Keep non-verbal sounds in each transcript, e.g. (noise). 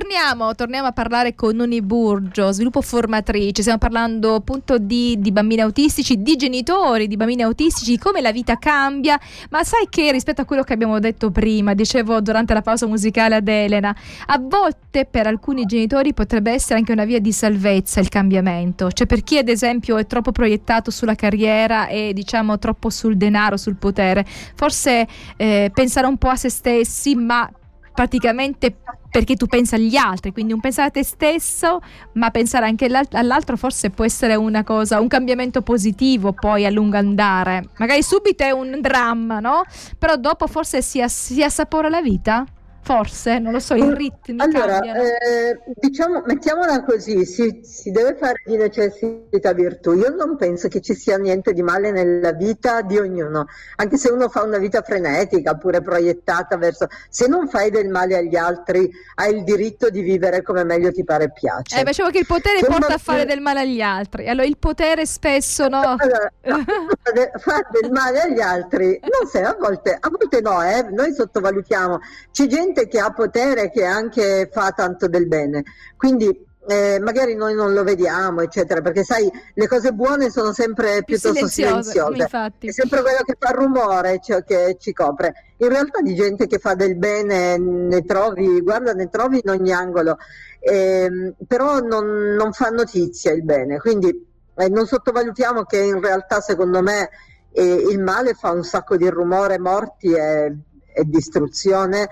torniamo, torniamo a parlare con Noni Burgio, sviluppo formatrice. Stiamo parlando appunto di, di, bambini autistici, di genitori di bambini autistici, come la vita cambia. Ma sai che rispetto a quello che abbiamo detto prima, dicevo durante la pausa musicale ad Elena, a volte per alcuni genitori potrebbe essere anche una via di salvezza il cambiamento. Cioè per chi ad esempio è troppo proiettato sulla carriera e diciamo troppo sul denaro, sul potere, forse eh, pensare un po' a se stessi, ma praticamente perché tu pensi agli altri, quindi un pensare a te stesso, ma pensare anche all'altro forse può essere una cosa, un cambiamento positivo poi a lungo andare. Magari subito è un dramma, no? Però dopo forse si, si assapora la vita. Forse, non lo so, i ritmi allora, eh, diciamo, mettiamola così, si, si, deve fare di necessità virtù. Io non penso che ci sia niente di male nella vita di ognuno, anche se uno fa una vita frenetica, pure proiettata verso... Se non fai del male agli altri, hai il diritto di vivere come meglio ti pare e piace. Eh, dicevo che il potere se porta a fare del male agli altri, allora il potere spesso no... Allora, (laughs) fare del male agli altri, non sei, a volte, a volte no, eh? noi sottovalutiamo. C'è gente gente che ha potere che anche fa tanto del bene. Quindi eh, magari noi non lo vediamo, eccetera, perché sai, le cose buone sono sempre Più piuttosto silenziose. È sempre quello che fa rumore ciò che ci copre. In realtà di gente che fa del bene ne trovi, guarda, ne trovi in ogni angolo, eh, però non, non, fa notizia il bene. Quindi eh, non sottovalutiamo che in realtà, secondo me, eh, il male fa un sacco di rumore, morti e, e distruzione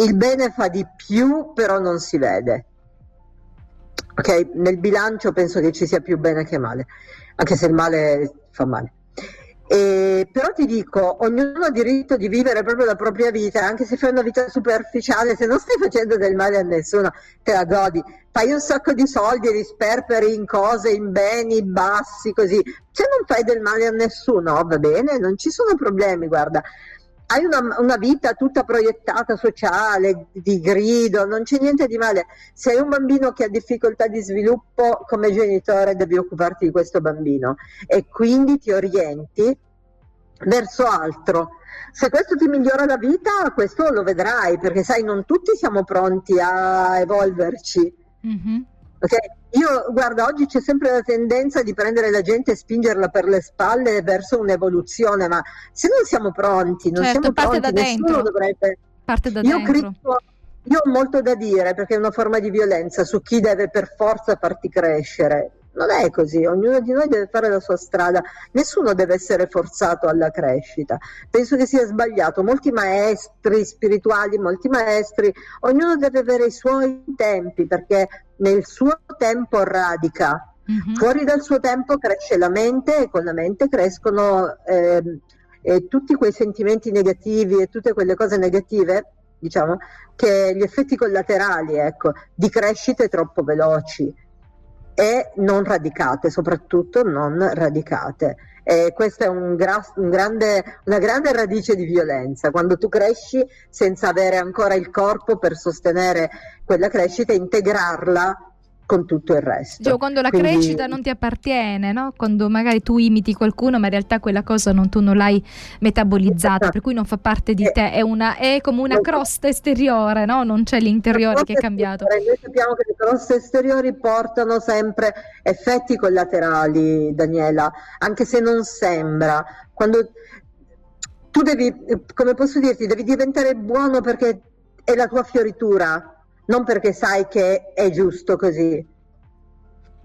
il bene fa di più, però non si vede. Ok, nel bilancio penso che ci sia più bene che male, anche se il male fa male. E, però ti dico, ognuno ha diritto di vivere proprio la propria vita, anche se fai una vita superficiale, se non stai facendo del male a nessuno, te la godi. Fai un sacco di soldi e li sperperi in cose, in beni bassi, così. Se non fai del male a nessuno, va bene, non ci sono problemi, guarda hai una, una, vita tutta proiettata sociale, di grido, non c'è niente di male. Se hai un bambino che ha difficoltà di sviluppo, come genitore devi occuparti di questo bambino e quindi ti orienti verso altro. Se questo ti migliora la vita, questo lo vedrai, perché sai, non tutti siamo pronti a evolverci. Mm-hmm. Okay? Io, guarda, oggi c'è sempre la tendenza di prendere la gente e spingerla per le spalle verso un'evoluzione, ma se non siamo pronti, non certo, siamo parte pronti, da nessuno dovrebbe... Parte da io dentro. Critico, io ho molto da dire perché è una forma di violenza su chi deve per forza farti crescere. Non è così, ognuno di noi deve fare la sua strada, nessuno deve essere forzato alla crescita. Penso che sia sbagliato, molti maestri spirituali, molti maestri, ognuno deve avere i suoi tempi perché nel suo tempo radica, mm-hmm. fuori dal suo tempo cresce la mente e con la mente crescono eh, eh, tutti quei sentimenti negativi e tutte quelle cose negative diciamo, che gli effetti collaterali ecco, di crescite troppo veloci e non radicate, soprattutto non radicate. E questa è un gra- un grande, una grande radice di violenza, quando tu cresci senza avere ancora il corpo per sostenere quella crescita, integrarla con tutto il resto. Cioè, quando la Quindi... crescita non ti appartiene, no? quando magari tu imiti qualcuno, ma in realtà quella cosa non, tu non l'hai metabolizzata, esatto. per cui non fa parte di eh. te, è, una, è come una crosta esteriore, no? non c'è l'interiore che è cambiato. Noi sappiamo che le croste esteriori portano sempre effetti collaterali, Daniela, anche se non sembra. Quando tu devi, come posso dirti, devi diventare buono perché è la tua fioritura non perché sai che è giusto così.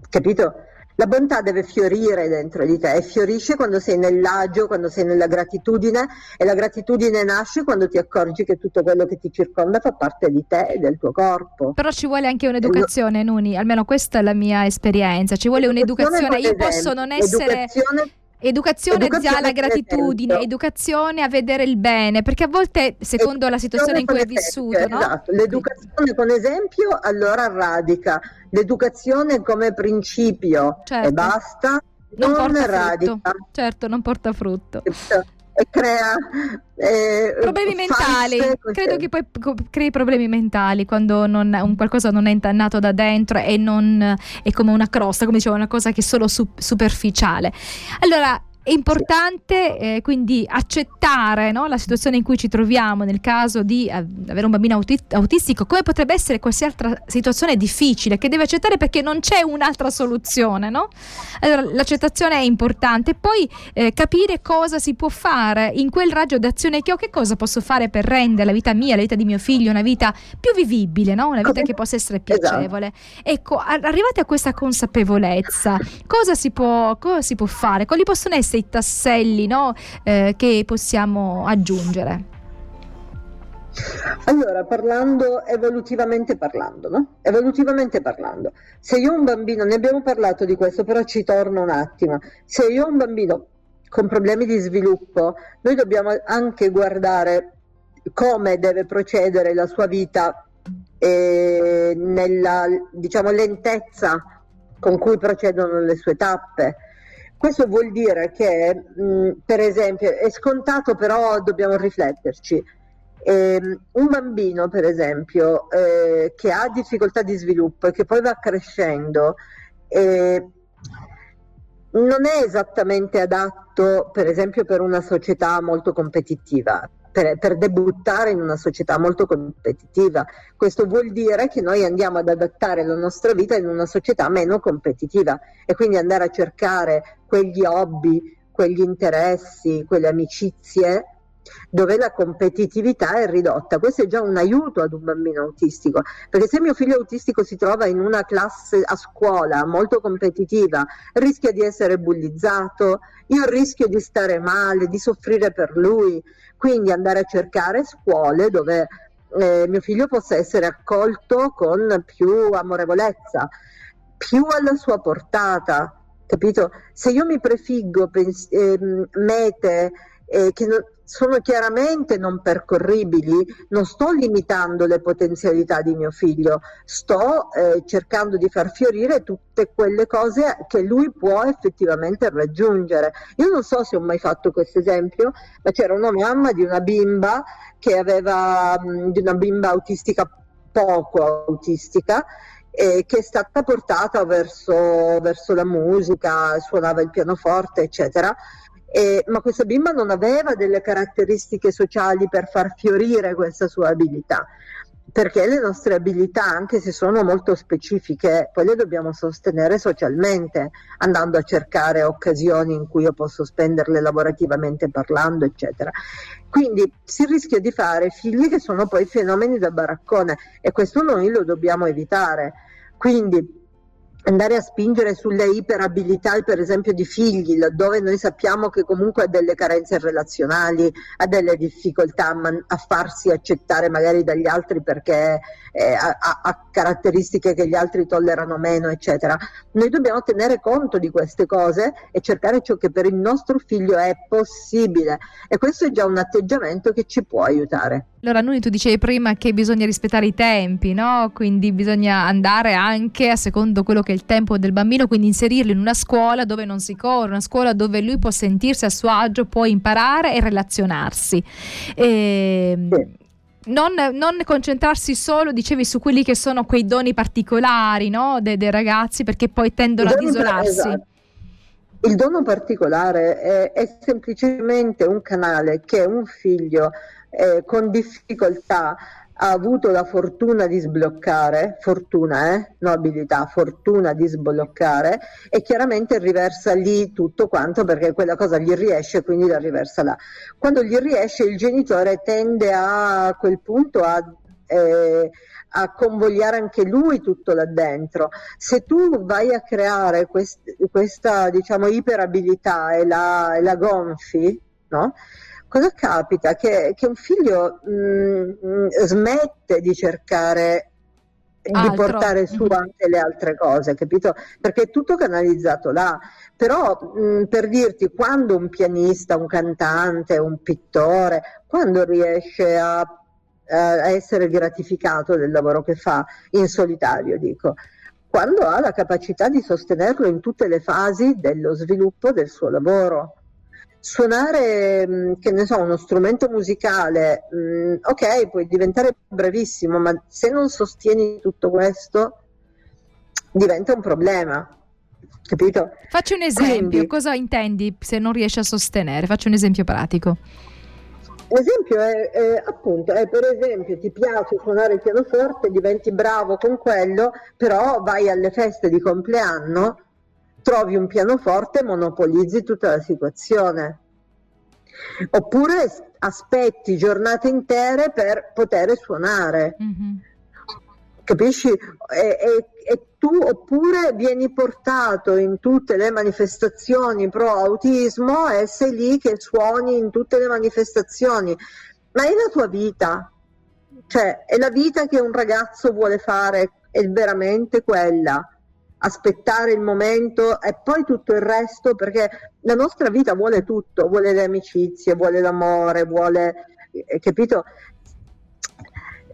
Capito? La bontà deve fiorire dentro di te e fiorisce quando sei nell'agio, quando sei nella gratitudine e la gratitudine nasce quando ti accorgi che tutto quello che ti circonda fa parte di te e del tuo corpo. Però ci vuole anche un'educazione, Nuni, almeno questa è la mia esperienza, ci vuole un'educazione, io posso non essere... Educazione Educazione, educazione alla gratitudine, educazione a vedere il bene, perché a volte, secondo la situazione in cui hai vissuto, no? esatto. l'educazione con esempio allora radica, l'educazione come principio certo. e basta, non, non radica. Frutto. Certo, non porta frutto e crea eh, problemi mentali. Credo che poi crei problemi mentali quando non, un qualcosa non è nato da dentro e non è come una crosta, come dicevo, una cosa che è solo su, superficiale. Allora, è importante eh, quindi accettare no, la situazione in cui ci troviamo nel caso di eh, avere un bambino auti- autistico, come potrebbe essere qualsiasi altra situazione difficile che deve accettare perché non c'è un'altra soluzione. No? Allora, l'accettazione è importante. Poi eh, capire cosa si può fare in quel raggio d'azione che ho, che cosa posso fare per rendere la vita mia, la vita di mio figlio, una vita più vivibile, no? una vita che possa essere esatto. piacevole. Ecco, arrivati a questa consapevolezza, cosa si può, cosa si può fare? Quali possono essere i tasselli no, eh, che possiamo aggiungere? Allora, parlando evolutivamente parlando, no? Evolutivamente parlando, se io ho un bambino, ne abbiamo parlato di questo, però ci torno un attimo, se io ho un bambino con problemi di sviluppo, noi dobbiamo anche guardare come deve procedere la sua vita eh, nella diciamo, lentezza con cui procedono le sue tappe questo vuol dire che, mh, per esempio, è scontato, però dobbiamo rifletterci. Eh, un bambino, per esempio, eh, che ha difficoltà di sviluppo e che poi va crescendo, eh, non è esattamente adatto, per esempio, per una società molto competitiva per, per, debuttare in una società molto competitiva. Questo vuol dire che noi andiamo ad adattare la nostra vita in una società meno competitiva e quindi andare a cercare quegli hobby, quegli interessi, quelle amicizie dove la competitività è ridotta. Questo è già un aiuto ad un bambino autistico, perché se mio figlio autistico si trova in una classe a scuola molto competitiva, rischia di essere bullizzato, io rischio di stare male, di soffrire per lui, quindi andare a cercare scuole dove eh, mio figlio possa essere accolto con più amorevolezza, più alla sua portata, capito? Se io mi prefiggo pens- eh, mete eh, che non, sono chiaramente non percorribili, non sto limitando le potenzialità di mio figlio, sto eh, cercando di far fiorire tutte quelle cose che lui può effettivamente raggiungere. Io non so se ho mai fatto questo esempio, ma c'era una mamma di una bimba che aveva mh, di una bimba autistica poco autistica eh, che è stata portata verso, verso la musica, suonava il pianoforte, eccetera eh, ma questa bimba non aveva delle caratteristiche sociali per far fiorire questa sua abilità perché le nostre abilità, anche se sono molto specifiche, poi le dobbiamo sostenere socialmente, andando a cercare occasioni in cui io posso spenderle lavorativamente parlando, eccetera. Quindi si rischia di fare figli che sono poi fenomeni da baraccone e questo noi lo dobbiamo evitare. Quindi andare a spingere sulle iperabilità, per esempio, di figli, laddove noi sappiamo che comunque ha delle carenze relazionali, ha delle difficoltà a, farsi accettare magari dagli altri perché eh, ha, ha, caratteristiche che gli altri tollerano meno, eccetera. Noi dobbiamo tenere conto di queste cose e cercare ciò che per il nostro figlio è possibile e questo è già un atteggiamento che ci può aiutare. Allora, Nuni, tu dicevi prima che bisogna rispettare i tempi, no? Quindi bisogna andare anche a secondo quello che è il tempo del bambino, quindi inserirlo in una scuola dove non si corre, una scuola dove lui può sentirsi a suo agio, può imparare e relazionarsi. E... Ehm, sì. Non, non, concentrarsi solo, dicevi, su quelli che sono quei doni particolari no? dei, dei ragazzi, perché poi tendono ad isolarsi. Esatto. Il dono particolare è, è, semplicemente un canale che un figlio eh, con difficoltà ha avuto la fortuna di sbloccare, fortuna, eh? no abilità, fortuna di sbloccare e chiaramente riversa lì tutto quanto perché quella cosa gli riesce quindi la riversa là. Quando gli riesce il genitore tende a, a quel punto a, eh, a convogliare anche lui tutto là dentro. Se tu vai a creare quest, questa diciamo iperabilità e la, e la gonfi, no? cosa capita? Che, che un figlio mh, mm, mm, smette di cercare Altro. di portare su mm-hmm. anche le altre cose, capito? Perché è tutto canalizzato là. Però mh, per dirti, quando un pianista, un cantante, un pittore, quando riesce a, a essere gratificato del lavoro che fa in solitario, dico, quando ha la capacità di sostenerlo in tutte le fasi dello sviluppo del suo lavoro suonare, mm, che ne so, uno strumento musicale, mm, ok, puoi diventare bravissimo, ma se non sostieni tutto questo diventa un problema. capito? Faccio un esempio, Quindi, cosa intendi se non riesci a sostenere? Faccio un esempio pratico. L'esempio è, è, appunto, è per esempio ti piace suonare il pianoforte, diventi bravo con quello, però vai alle feste di compleanno, trovi un pianoforte e monopolizzi tutta la situazione. Oppure aspetti giornate intere per poter suonare. Mm-hmm capisci? E, e, e, tu oppure vieni portato in tutte le manifestazioni pro autismo e sei lì che suoni in tutte le manifestazioni, ma è la tua vita, cioè è la vita che un ragazzo vuole fare, è veramente quella aspettare il momento e poi tutto il resto perché la nostra vita vuole tutto, vuole le amicizie, vuole l'amore, vuole, eh, capito?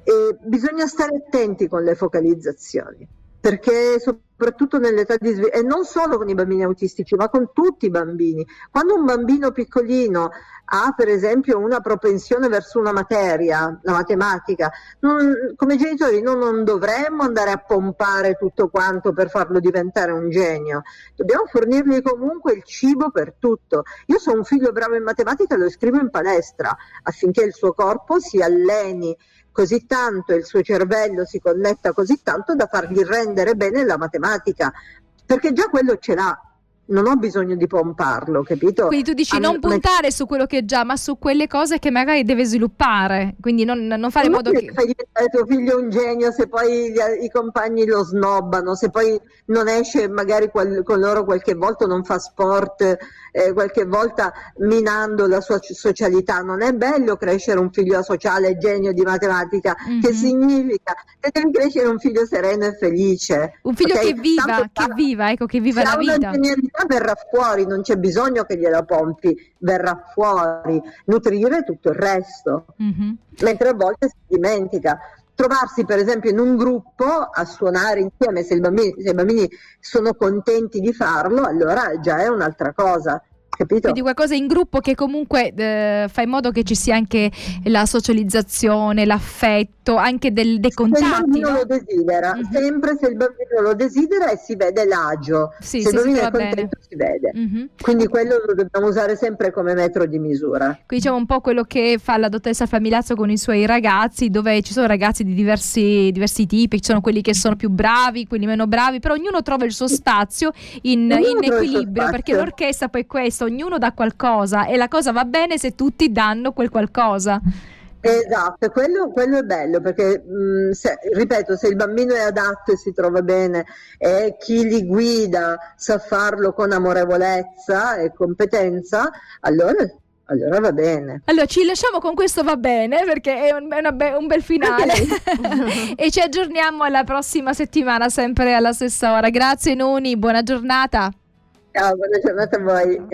E bisogna stare attenti con le focalizzazioni, perché soprattutto nell'età di sviluppo, e non solo con i bambini autistici, ma con tutti i bambini. Quando un bambino piccolino ha per esempio una propensione verso una materia, la matematica, non, come genitori noi non dovremmo andare a pompare tutto quanto per farlo diventare un genio, dobbiamo fornirgli comunque il cibo per tutto. Io sono un figlio bravo in matematica lo iscrivo in palestra affinché il suo corpo si alleni così tanto il suo cervello si connetta così tanto da fargli rendere bene la matematica, perché già quello ce l'ha. Non ho bisogno di pomparlo, capito? Quindi tu dici a non puntare su quello che già, ma su quelle cose che magari deve sviluppare. Quindi non, non fare in modo che. Fai diventare tuo figlio un genio se poi gli, i compagni lo snobbano, se poi non esce magari qual, con loro qualche volta, non fa sport eh, qualche volta minando la sua socialità. Non è bello crescere un figlio asociale genio di matematica, mm-hmm. che significa che devi crescere un figlio sereno e felice. Un figlio okay? che viva, Tanto che viva, ecco, che viva la vita. Verrà fuori, non c'è bisogno che gliela pompi, verrà fuori, nutrire tutto il resto. Mm-hmm. Mentre a volte si dimentica trovarsi per esempio in un gruppo a suonare insieme, se i bambini, se i bambini sono contenti di farlo, allora già è un'altra cosa. Capito? Quindi qualcosa in gruppo che comunque eh, fa in modo che ci sia anche la socializzazione, l'affetto, anche del, dei contatti. Se il bambino no? lo desidera, mm-hmm. sempre se il bambino lo desidera e si vede l'agio, sì, se il bambino è contento bene. si vede. Mm-hmm. Quindi quello lo dobbiamo usare sempre come metro di misura. Quindi diciamo un po' quello che fa la dottoressa Familazzo con i suoi ragazzi, dove ci sono ragazzi di diversi, diversi tipi, ci sono quelli che sono più bravi, quelli meno bravi, però ognuno trova il suo spazio in, in equilibrio, perché l'orchestra poi è questo ognuno dà qualcosa e la cosa va bene se tutti danno quel qualcosa. Esatto, quello, quello, è bello perché, mh, se, ripeto, se il bambino è adatto e si trova bene e chi li guida sa farlo con amorevolezza e competenza, allora allora va bene. Allora ci lasciamo con questo va bene perché è un, è be- un bel finale (laughs) e ci aggiorniamo alla prossima settimana sempre alla stessa ora. Grazie Nuni, buona giornata. Ciao, buona giornata a voi.